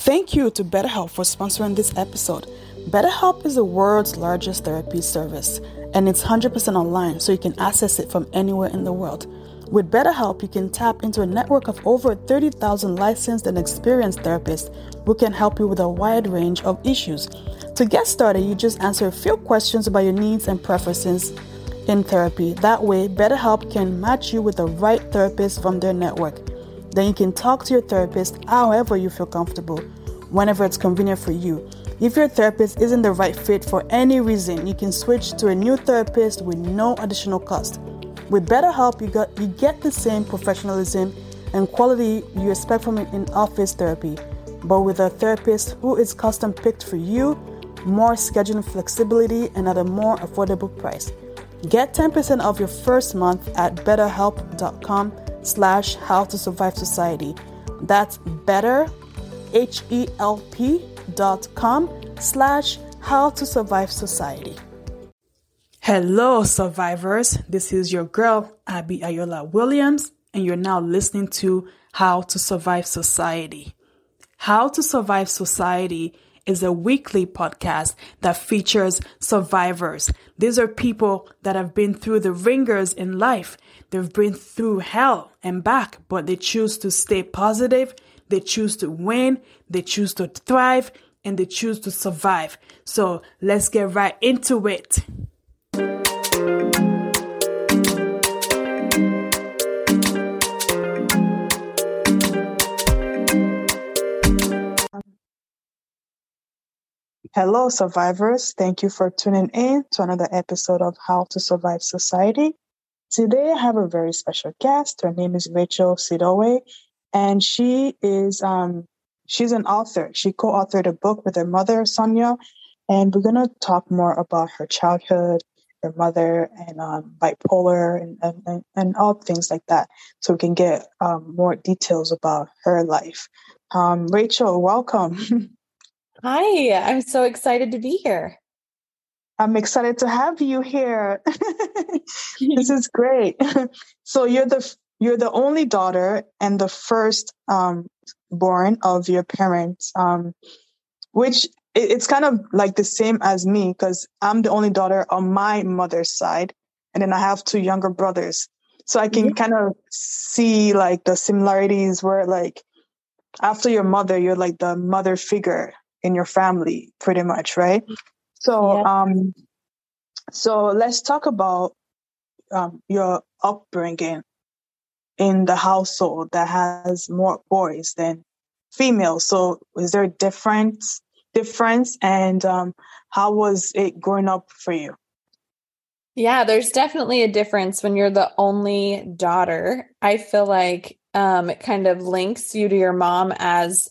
Thank you to BetterHelp for sponsoring this episode. BetterHelp is the world's largest therapy service, and it's 100% online, so you can access it from anywhere in the world. With BetterHelp, you can tap into a network of over 30,000 licensed and experienced therapists who can help you with a wide range of issues. To get started, you just answer a few questions about your needs and preferences in therapy. That way, BetterHelp can match you with the right therapist from their network. Then you can talk to your therapist however you feel comfortable, whenever it's convenient for you. If your therapist isn't the right fit for any reason, you can switch to a new therapist with no additional cost. With BetterHelp, you, got, you get the same professionalism and quality you expect from in office therapy, but with a therapist who is custom picked for you, more scheduling flexibility, and at a more affordable price. Get 10% off your first month at betterhelp.com slash how to survive society. That's better, H-E-L-P dot com slash how to survive society. Hello, survivors. This is your girl, Abby Ayola Williams, and you're now listening to How to Survive Society. How to Survive Society is a weekly podcast that features survivors. These are people that have been through the ringers in life. They've been through hell and back, but they choose to stay positive. They choose to win. They choose to thrive and they choose to survive. So let's get right into it. Hello, survivors. Thank you for tuning in to another episode of How to Survive Society. Today, I have a very special guest. Her name is Rachael Siddoway, and she is um, she's an author. She co-authored a book with her mother, Sonia, and we're gonna talk more about her childhood, her mother, and um, bipolar, and, and and all things like that, so we can get um, more details about her life. Um, Rachael, welcome. Hi, I'm so excited to be here. I'm excited to have you here. this is great. So you're the you're the only daughter and the first um, born of your parents, um, which it's kind of like the same as me because I'm the only daughter on my mother's side, and then I have two younger brothers. So I can mm-hmm. kind of see like the similarities where like after your mother, you're like the mother figure in your family, pretty much, right? So, yeah. um, so let's talk about um, your upbringing in the household that has more boys than females. So, is there a difference? Difference, and um, how was it growing up for you? Yeah, there's definitely a difference when you're the only daughter. I feel like um, it kind of links you to your mom as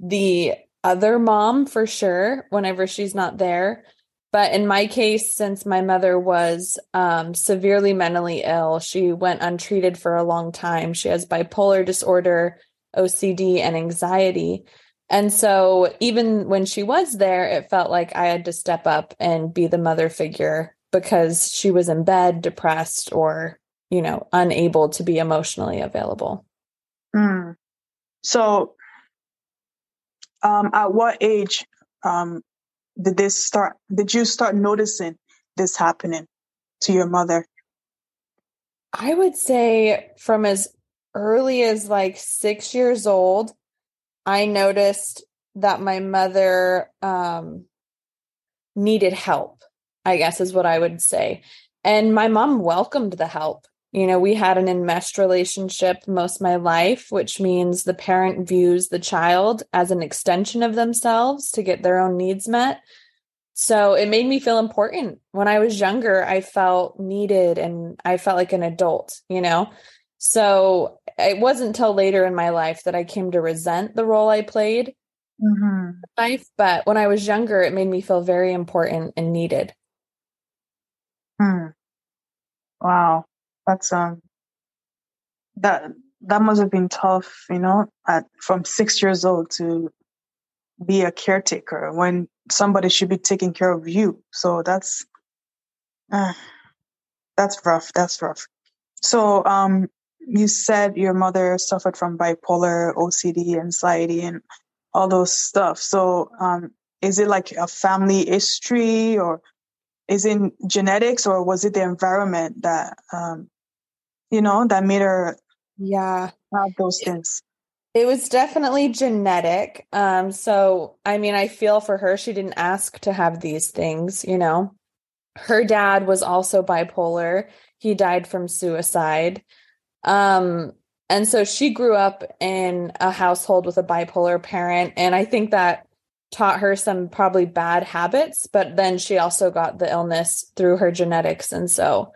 the other mom for sure whenever she's not there. But in my case, since my mother was um, severely mentally ill, she went untreated for a long time. She has bipolar disorder, OCD, and anxiety. And so, even when she was there, it felt like I had to step up and be the mother figure because she was in bed, depressed, or, you know, unable to be emotionally available. Mm. So, um, at what age um, did this start? Did you start noticing this happening to your mother? I would say from as early as like six years old, I noticed that my mother um, needed help, I guess is what I would say. And my mom welcomed the help. You know, we had an enmeshed relationship most of my life, which means the parent views the child as an extension of themselves to get their own needs met. So it made me feel important. When I was younger, I felt needed and I felt like an adult, you know? So it wasn't till later in my life that I came to resent the role I played mm-hmm. life. But when I was younger, it made me feel very important and needed. Hmm. Wow that's um that that must have been tough, you know, at from six years old to be a caretaker when somebody should be taking care of you. So that's uh, that's rough. That's rough. So um you said your mother suffered from bipolar, OCD, anxiety, and all those stuff. So, um, is it like a family history or is it genetics or was it the environment that, um, you know, that made her yeah have those things? It was definitely genetic. Um, so I mean, I feel for her. She didn't ask to have these things, you know. Her dad was also bipolar. He died from suicide. Um, and so she grew up in a household with a bipolar parent. And I think that taught her some probably bad habits, but then she also got the illness through her genetics. And so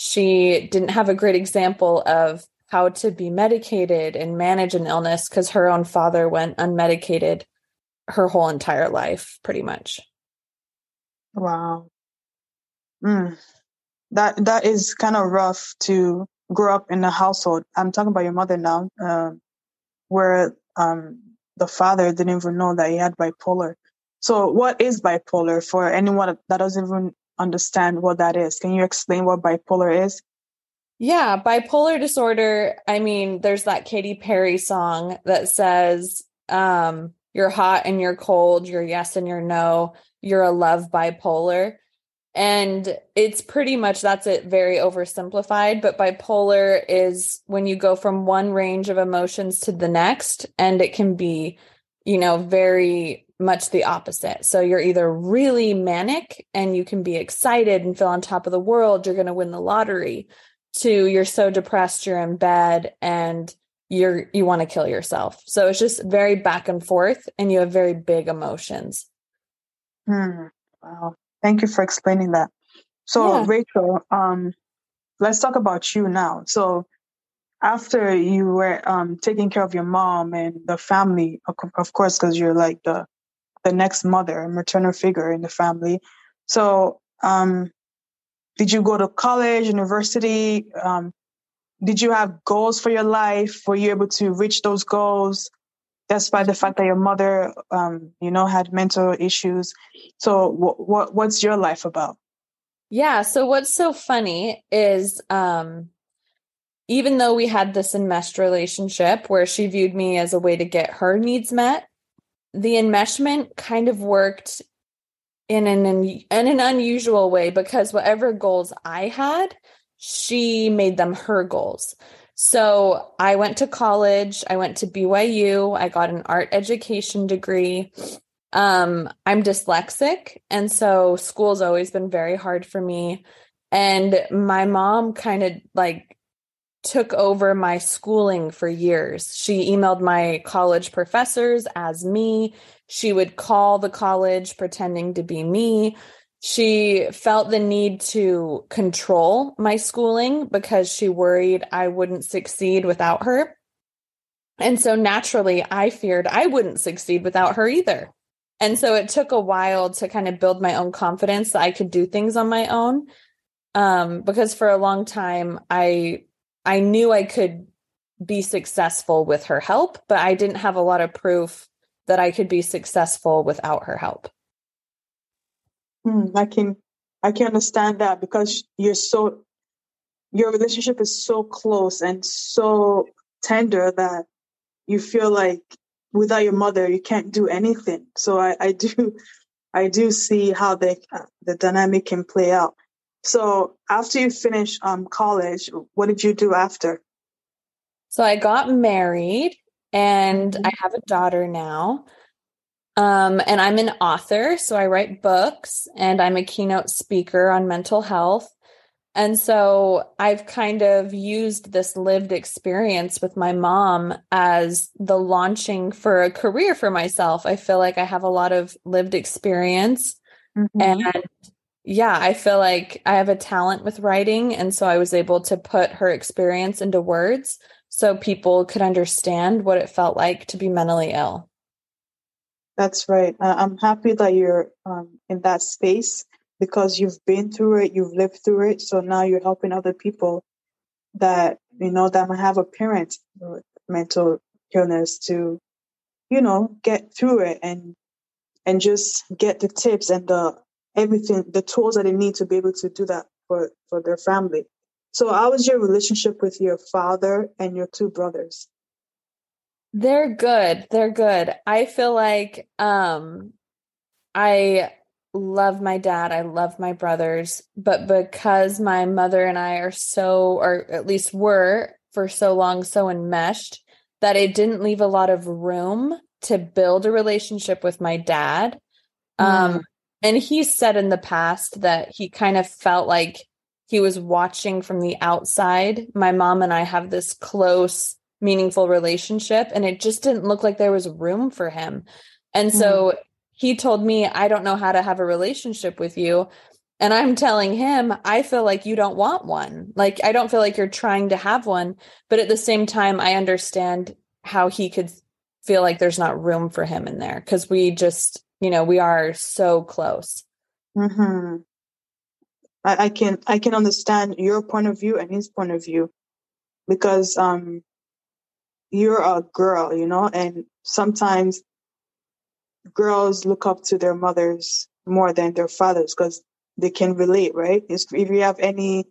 she didn't have a great example of how to be medicated and manage an illness because her own father went unmedicated her whole entire life, pretty much. Wow. Mm. That that is kind of rough to grow up in a household. I'm talking about your mother now, um, where um, the father didn't even know that he had bipolar. So, what is bipolar for anyone that doesn't even understand what that is? Can you explain what bipolar is? Yeah, bipolar disorder. I mean, there's that Katy Perry song that says, um, you're hot and you're cold, you're yes and you're no, you're a love bipolar. And it's pretty much that's it very oversimplified, but bipolar is when you go from one range of emotions to the next, and it can be, you know, very much the opposite. So you're either really manic and you can be excited and feel on top of the world, you're going to win the lottery, to you're so depressed you're in bed and you're you want to kill yourself. So it's just very back and forth and you have very big emotions. Hmm. Wow. Thank you for explaining that. So yeah. Rachael, um let's talk about you now. So after you were um taking care of your mom and the family, of course, because you're like the the next mother, maternal figure in the family. So um did you go to college, university? Um, did you have goals for your life? Were you able to reach those goals despite the fact that your mother, um, you know, had mental issues? So, what, what what's your life about? Yeah. So, what's so funny is, um, even though we had this enmeshed relationship where she viewed me as a way to get her needs met, the enmeshment kind of worked in an in an unusual way because whatever goals I had, she made them her goals. So I went to college, I went to BYU, I got an art education degree. Um, I'm dyslexic, and so school's always been very hard for me. And my mom kind of like took over my schooling for years. She emailed my college professors as me. She would call the college pretending to be me. She felt the need to control my schooling because she worried I wouldn't succeed without her. And so naturally, I feared I wouldn't succeed without her either. And so it took a while to kind of build my own confidence that I could do things on my own. Um, because for a long time, I I knew I could be successful with her help, but I didn't have a lot of proof that I could be successful without her help. Mm, I can I can understand that because you're so your relationship is so close and so tender that you feel like without your mother you can't do anything. So I, I do I do see how the the dynamic can play out. So after you finish um, college, what did you do after? So I got married and mm-hmm. I have a daughter now. Um, and I'm an author, so I write books and I'm a keynote speaker on mental health. And so I've kind of used this lived experience with my mom as the launching for a career for myself. I feel like I have a lot of lived experience mm-hmm. and yeah, I feel like I have a talent with writing. And so I was able to put her experience into words so people could understand what it felt like to be mentally ill. That's right. Uh, I'm happy that you're um, in that space because you've been through it, you've lived through it. So now you're helping other people that, you know, that might have a parent with mental illness to, you know, get through it and and just get the tips and the everything, the tools that they need to be able to do that for, for their family. So how was your relationship with your father and your two brothers? They're good. They're good. I feel like um I love my dad. I love my brothers, but because my mother and I are so or at least were for so long so enmeshed that it didn't leave a lot of room to build a relationship with my dad. Mm. Um and he said in the past that he kind of felt like he was watching from the outside. My mom and I have this close, meaningful relationship, and it just didn't look like there was room for him. And so mm. he told me, I don't know how to have a relationship with you. And I'm telling him, I feel like you don't want one. Like, I don't feel like you're trying to have one. But at the same time, I understand how he could feel like there's not room for him in there because we just, you know, we are so close. Mm-hmm. I, I can I can understand your point of view and his point of view because um you're a girl, you know, and sometimes girls look up to their mothers more than their fathers because they can relate, right? If you have any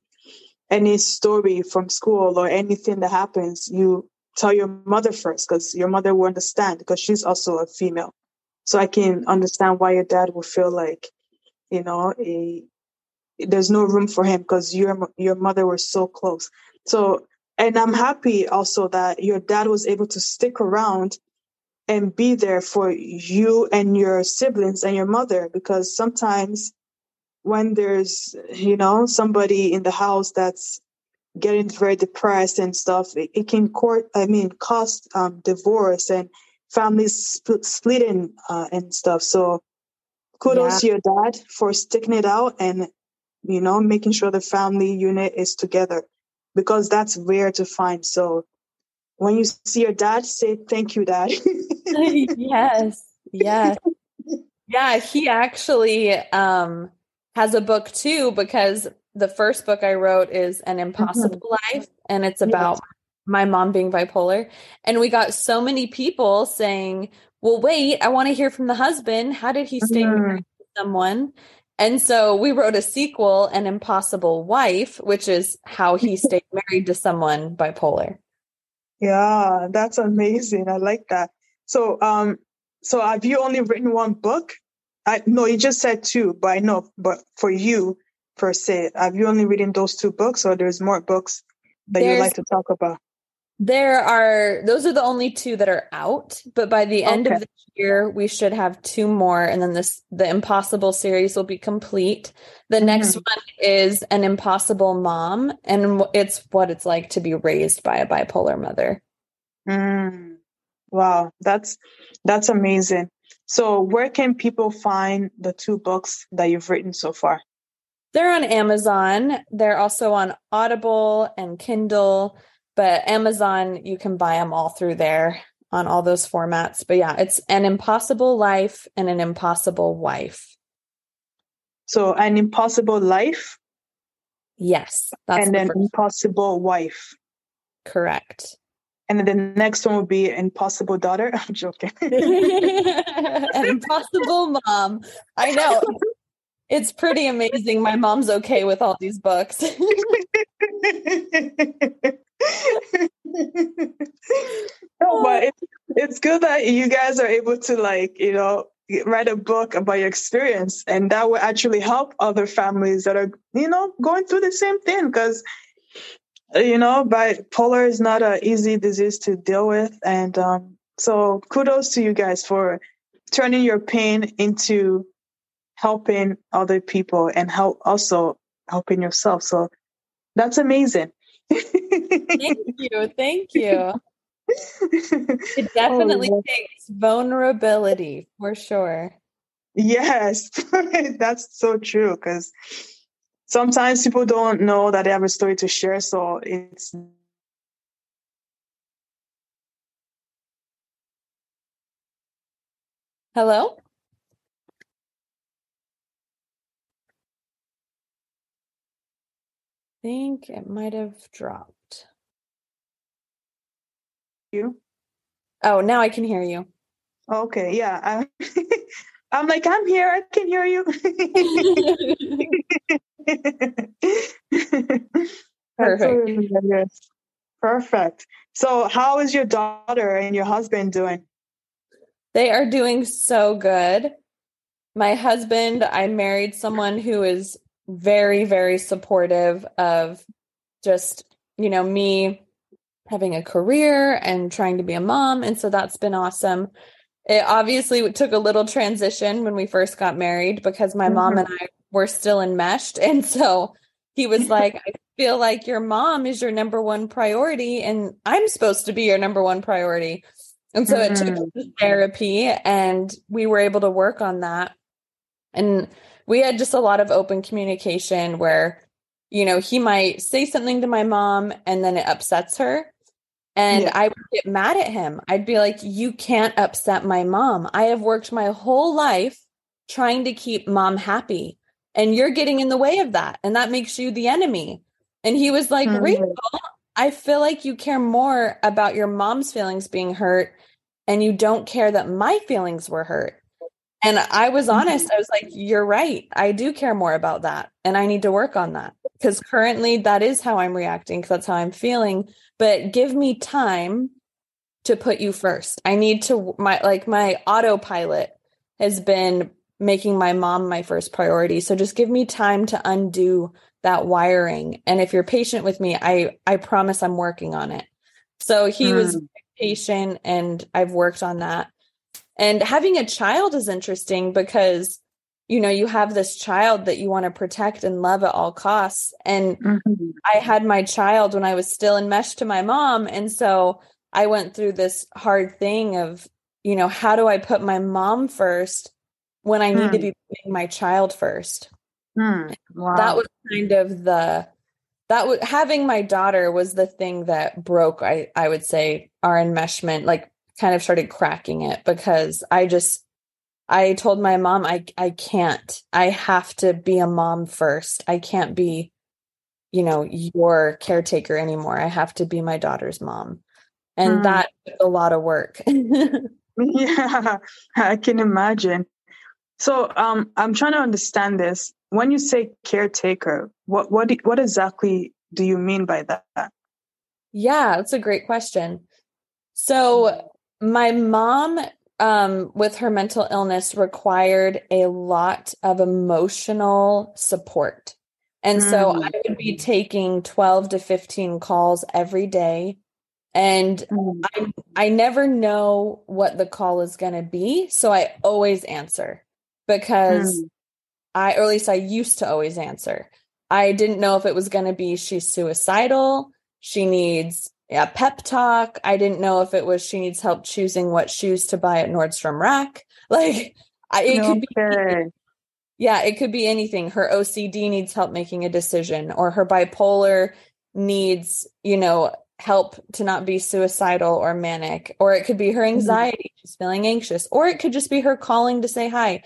any story from school or anything that happens, you tell your mother first because your mother will understand because she's also a female. So I can understand why your dad will feel like, you know, a, there's no room for him because your your mother was so close. So, and I'm happy also that your dad was able to stick around and be there for you and your siblings and your mother because sometimes when there's you know somebody in the house that's getting very depressed and stuff it, it can court i mean cost um, divorce and families split, splitting uh, and stuff so kudos yeah. to your dad for sticking it out and you know, making sure the family unit is together because that's rare to find. So when you see your dad, say thank you, dad. yes. Yes. Yeah, he actually um has a book too because the first book I wrote is An Impossible mm-hmm. Life and it's about. My mom being bipolar and we got so many people saying, "Well, wait, I want to hear from the husband. How did he stay mm-hmm. married to someone?" And so we wrote a sequel, An Impossible Wife, which is how he stayed married to someone bipolar. Yeah, that's amazing. I like that. So, um, so have you only written one book? I no, you just said two, but I know, but for you per se, have you only written those two books or there's more books that you like to talk about? There are those are the only two that are out, but by the end okay. of the year we should have two more and then this the impossible series will be complete. The mm-hmm. next one is an impossible mom and it's what it's like to be raised by a bipolar mother. Mm. Wow, that's that's amazing. So where can people find the two books that you've written so far? They're on Amazon. They're also on Audible and Kindle but Amazon, you can buy them all through there on all those formats. But yeah, it's an impossible life and an impossible wife. So an impossible life. Yes. and An impossible wife. Correct. And then the next one would be impossible daughter. I'm joking. an impossible mom. I know. It's pretty amazing. My mom's okay with all these books. no, but it's, it's good that you guys are able to like, you know, write a book about your experience and that will actually help other families that are, you know, going through the same thing because you know, bipolar is not an easy disease to deal with. And um, so kudos to you guys for turning your pain into helping other people and help also helping yourself. So that's amazing thank you. Thank you. It oh, definitely oh, takes vulnerability for sure. Yes, that's so true because sometimes people don't know that they have a story to share. So it's Hello? Think it might have dropped. You? Oh, now I can hear you. Okay, yeah. I'm, I'm like, I'm here. I can hear you. Perfect. Perfect. Perfect. So, how is your daughter and your husband doing? They are doing so good. My husband, I married someone who is very, very supportive of just, you know, me having a career and trying to be a mom. And so that's been awesome. It obviously took a little transition when we first got married because my mm-hmm. mom and I were still enmeshed. And so he was like, I feel like your mom is your number one priority and I'm supposed to be your number one priority. And so mm-hmm. it took mm-hmm. therapy and we were able to work on that. And we had just a lot of open communication where, you know, he might say something to my mom and then it upsets her. And yeah. I would get mad at him. I'd be like, You can't upset my mom. I have worked my whole life trying to keep mom happy, and you're getting in the way of that. And that makes you the enemy. And he was like, mm-hmm. Rachael, I feel like you care more about your mom's feelings being hurt, and you don't care that my feelings were hurt. And I was honest. I was like, You're right. I do care more about that. And I need to work on that because currently that is how I'm reacting because that's how I'm feeling but give me time to put you first. I need to my like my autopilot has been making my mom my first priority. So just give me time to undo that wiring. And if you're patient with me, I I promise I'm working on it. So he mm. was patient and I've worked on that. And having a child is interesting because you know you have this child that you want to protect and love at all costs and mm-hmm. i had my child when i was still enmeshed to my mom and so i went through this hard thing of you know how do i put my mom first when i need to hmm. be putting my child first mm. wow. that was kind of the that was having my daughter was the thing that broke i i would say our enmeshment like kind of started cracking it because i just I told my mom I I can't. I have to be a mom first. I can't be you know your caretaker anymore. I have to be my daughter's mom. And mm. that a lot of work. yeah, I can imagine. So um I'm trying to understand this. When you say caretaker, what what what exactly do you mean by that? Yeah, that's a great question. So my mom um, with her mental illness required a lot of emotional support. And mm. so I would be taking 12 to 15 calls every day. And mm. I, I never know what the call is going to be. So I always answer because mm. I, or at least I used to always answer. I didn't know if it was going to be she's suicidal, she needs a pep talk. I didn't know if it was she needs help choosing what shoes to buy at Nordstrom Rack. Like I, it could be yeah, it could be anything. Her OCD needs help making a decision, or her bipolar needs, you know, help to not be suicidal or manic, or it could be her mm-hmm. anxiety, mm-hmm. she's feeling anxious, or it could just be her calling to say hi.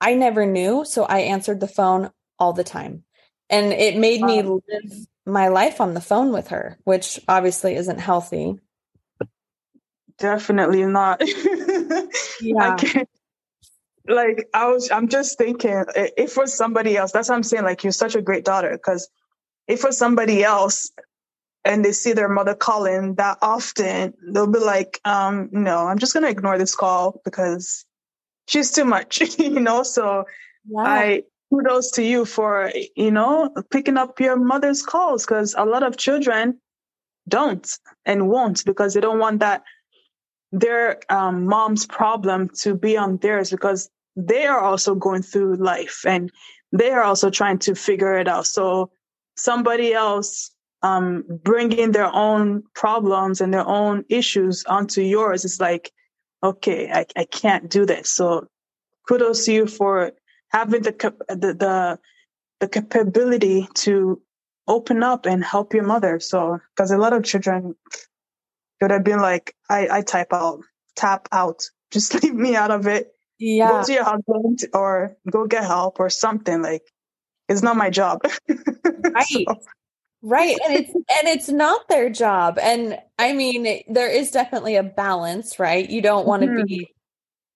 I never knew, so I answered the phone all the time. And it made me live my life on the phone with her, which obviously isn't healthy. Definitely not. yeah. I like I was I'm just thinking if for somebody else, that's what I'm saying. Like you're such a great daughter. Because if for somebody else and they see their mother calling that often, they'll be like, um, no, I'm just gonna ignore this call because she's too much, you know? So yeah. I kudos to you for, you know, picking up your mother's calls because a lot of children don't and won't because they don't want that their um, mom's problem to be on theirs because they are also going through life and they are also trying to figure it out. So somebody else um, bringing their own problems and their own issues onto yours is like, okay, I, I can't do this. So kudos to you for having the the the, the capability to open up and help your mother. So, because a lot of children could have been like, I, I type out, tap out, just leave me out of it. Yeah. Go to your husband or go get help or something. Like, it's not my job. right. so. Right. And it's, and it's not their job. And I mean, there is definitely a balance, right? You don't want to mm-hmm. be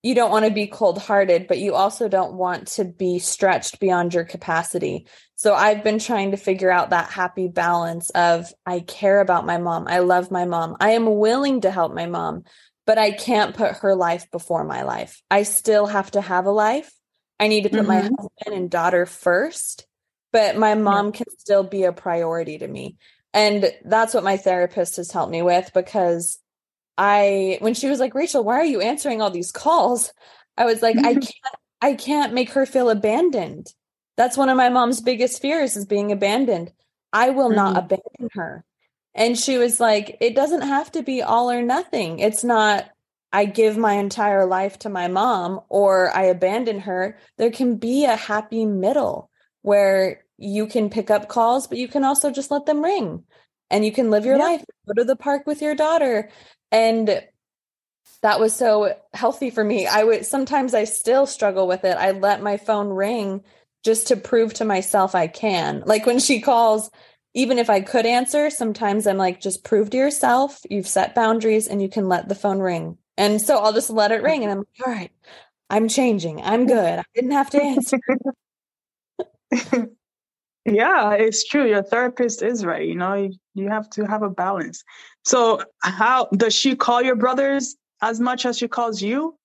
you don't want to be cold hearted, but you also don't want to be stretched beyond your capacity. So I've been trying to figure out that happy balance of I care about my mom. I love my mom. I am willing to help my mom, but I can't put her life before my life. I still have to have a life. I need to put mm-hmm. my husband and daughter first, but my mom yeah. can still be a priority to me. And that's what my therapist has helped me with because I when she was like, "Rachael, why are you answering all these calls?" I was like, "I can't I can't make her feel abandoned." That's one of my mom's biggest fears is being abandoned. I will mm-hmm. not abandon her. And she was like, "It doesn't have to be all or nothing. It's not I give my entire life to my mom or I abandon her. There can be a happy middle where you can pick up calls, but you can also just let them ring and you can live your yeah. life, go to the park with your daughter. And that was so healthy for me. I would sometimes I still struggle with it. I let my phone ring just to prove to myself I can. Like when she calls, even if I could answer, sometimes I'm like, just prove to yourself you've set boundaries and you can let the phone ring. And so I'll just let it ring and I'm like, all right, I'm changing. I'm good. I didn't have to answer. yeah, it's true. Your therapist is right. You know, you, you have to have a balance. So, how does she call your brothers as much as she calls you?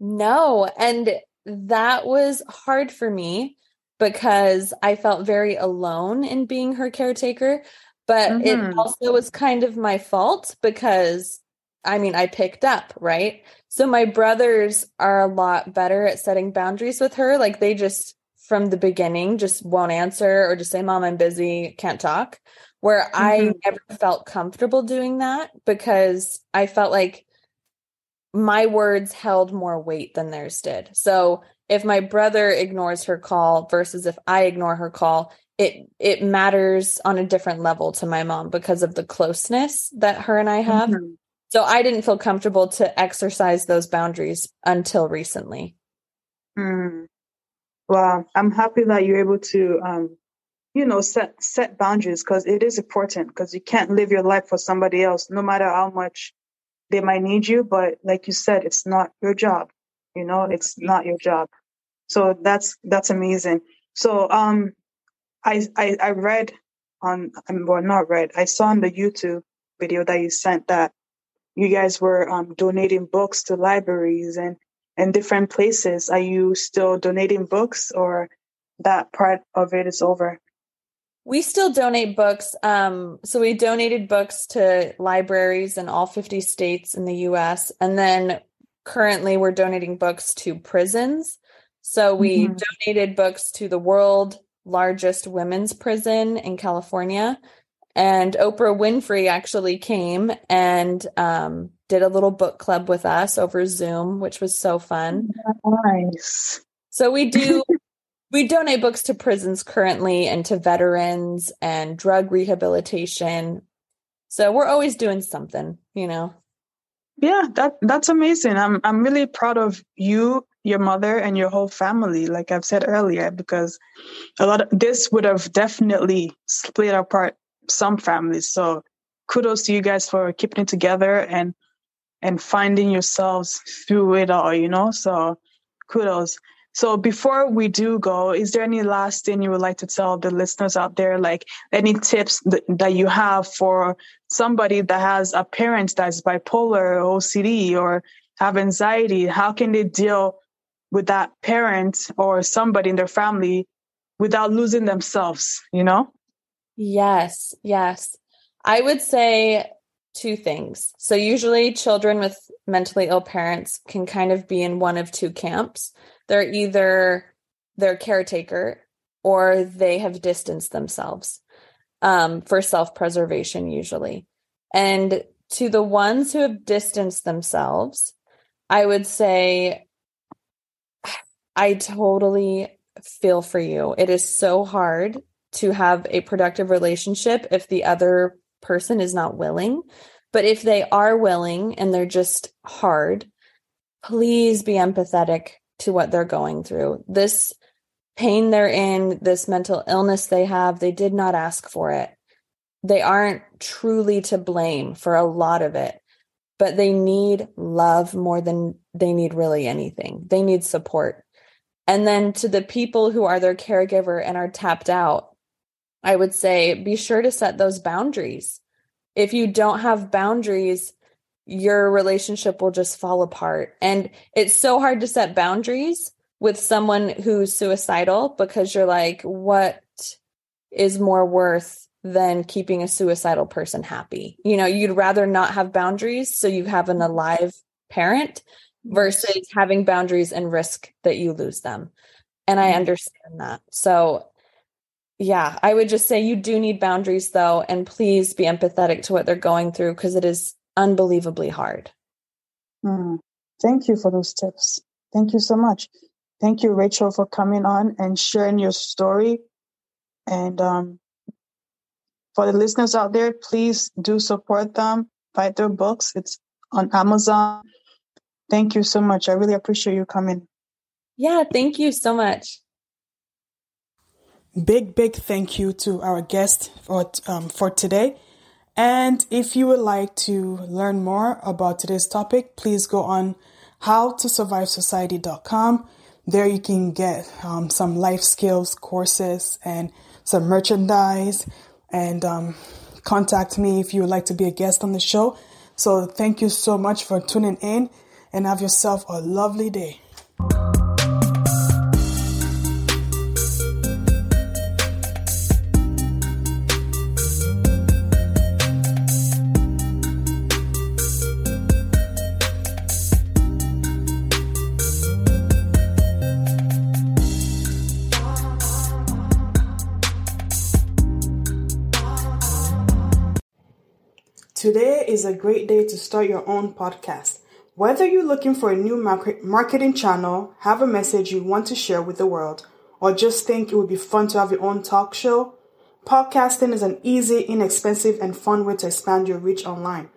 No. And that was hard for me because I felt very alone in being her caretaker. But mm-hmm. it also was kind of my fault because I mean, I picked up, right? So my brothers are a lot better at setting boundaries with her. Like they just, from the beginning, just won't answer or just say, Mom, I'm busy, can't talk where mm-hmm. I never felt comfortable doing that because I felt like my words held more weight than theirs did. So if my brother ignores her call versus if I ignore her call, it it matters on a different level to my mom because of the closeness that her and I have. Mm-hmm. So I didn't feel comfortable to exercise those boundaries until recently. Mm. Well, I'm happy that you're able to um, you know set set boundaries because it is important because you can't live your life for somebody else no matter how much they might need you but like you said it's not your job you know it's not your job. So that's that's amazing. So um i i, I read on um, well not read i saw on the youtube video that you sent that you guys were um, donating books to libraries and and different places are you still donating books or that part of it is over we still donate books. Um, so we donated books to libraries in all 50 states in the US. And then currently we're donating books to prisons. So we mm-hmm. donated books to the world largest women's prison in California. And Oprah Winfrey actually came and um, did a little book club with us over Zoom, which was so fun. Nice. So we do we donate books to prisons currently and to veterans and drug rehabilitation. So we're always doing something, you know. Yeah, that that's amazing. I'm I'm really proud of you, your mother, and your whole family. Like I've said earlier, because a lot of this would have definitely split apart some families. So kudos to you guys for keeping it together and and finding yourselves through it all. You know, so kudos. So before we do go, is there any last thing you would like to tell the listeners out there? Like any tips that, that you have for somebody that has a parent that's bipolar, OCD, or have anxiety? How can they deal with that parent or somebody in their family without losing themselves, you know? Yes, yes. I would say two things. So usually children with mentally ill parents can kind of be in one of two camps they're either their caretaker or they have distanced themselves um, for self preservation, usually. And to the ones who have distanced themselves, I would say, I totally feel for you. It is so hard to have a productive relationship if the other person is not willing. But if they are willing and they're just hard, please be empathetic to what they're going through. This pain they're in, this mental illness they have, they did not ask for it. They aren't truly to blame for a lot of it. but they need love more than they need really anything. They need support. And then to the people who are their caregiver and are tapped out, I would say be sure to set those boundaries. If you don't have boundaries, your relationship will just fall apart. And it's so hard to set boundaries with someone who's suicidal because you're like, what is more worth than keeping a suicidal person happy? You know, you'd rather not have boundaries so you have an alive parent versus having boundaries and risk that you lose them. And I mm-hmm. understand that. So, yeah, I would just say you do need boundaries though. And please be empathetic to what they're going through because it is unbelievably hard. Mm. Thank you for those tips. Thank you so much. Thank you, Rachael, for coming on and sharing your story. And um, for the listeners out there, please do support them. Buy their books. It's on Amazon. Thank you so much. I really appreciate you coming. Yeah, thank you so much. Big, big thank you to our guest for, um, for today. And if you would like to learn more about today's topic, please go on howtosurvivesociety.com. There you can get um, some life skills courses and some merchandise and um, contact me if you would like to be a guest on the show. So thank you so much for tuning in and have yourself a lovely day. Is a great day to start your own podcast. Whether you're looking for a new marketing channel, have a message you want to share with the world, or just think it would be fun to have your own talk show, podcasting is an easy, inexpensive, and fun way to expand your reach online.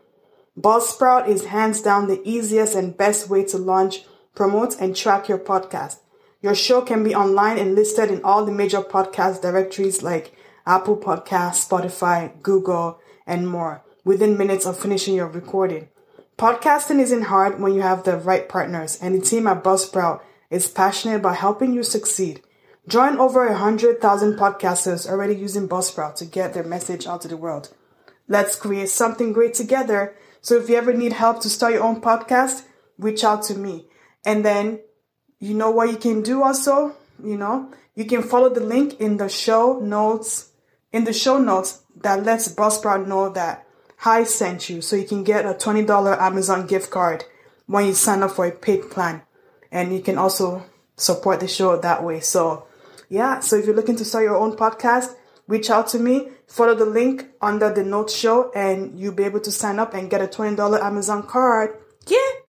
Buzzsprout is hands down the easiest and best way to launch, promote, and track your podcast. Your show can be online and listed in all the major podcast directories like Apple Podcasts, Spotify, Google, and more within minutes of finishing your recording. Podcasting isn't hard when you have the right partners, and the team at Buzzsprout is passionate about helping you succeed. Join over 100,000 podcasters already using Buzzsprout to get their message out to the world. Let's create something great together. So if you ever need help to start your own podcast, reach out to me. And then you know what you can do also? You know, you can follow the link in the show notes, in the show notes that lets Buzzsprout know that Hi sent you so you can get a $20 Amazon gift card when you sign up for a paid plan. And you can also support the show that way. So yeah, so if you're looking to start your own podcast, reach out to me, follow the link under the notes show, and you'll be able to sign up and get a $20 Amazon card. Yeah.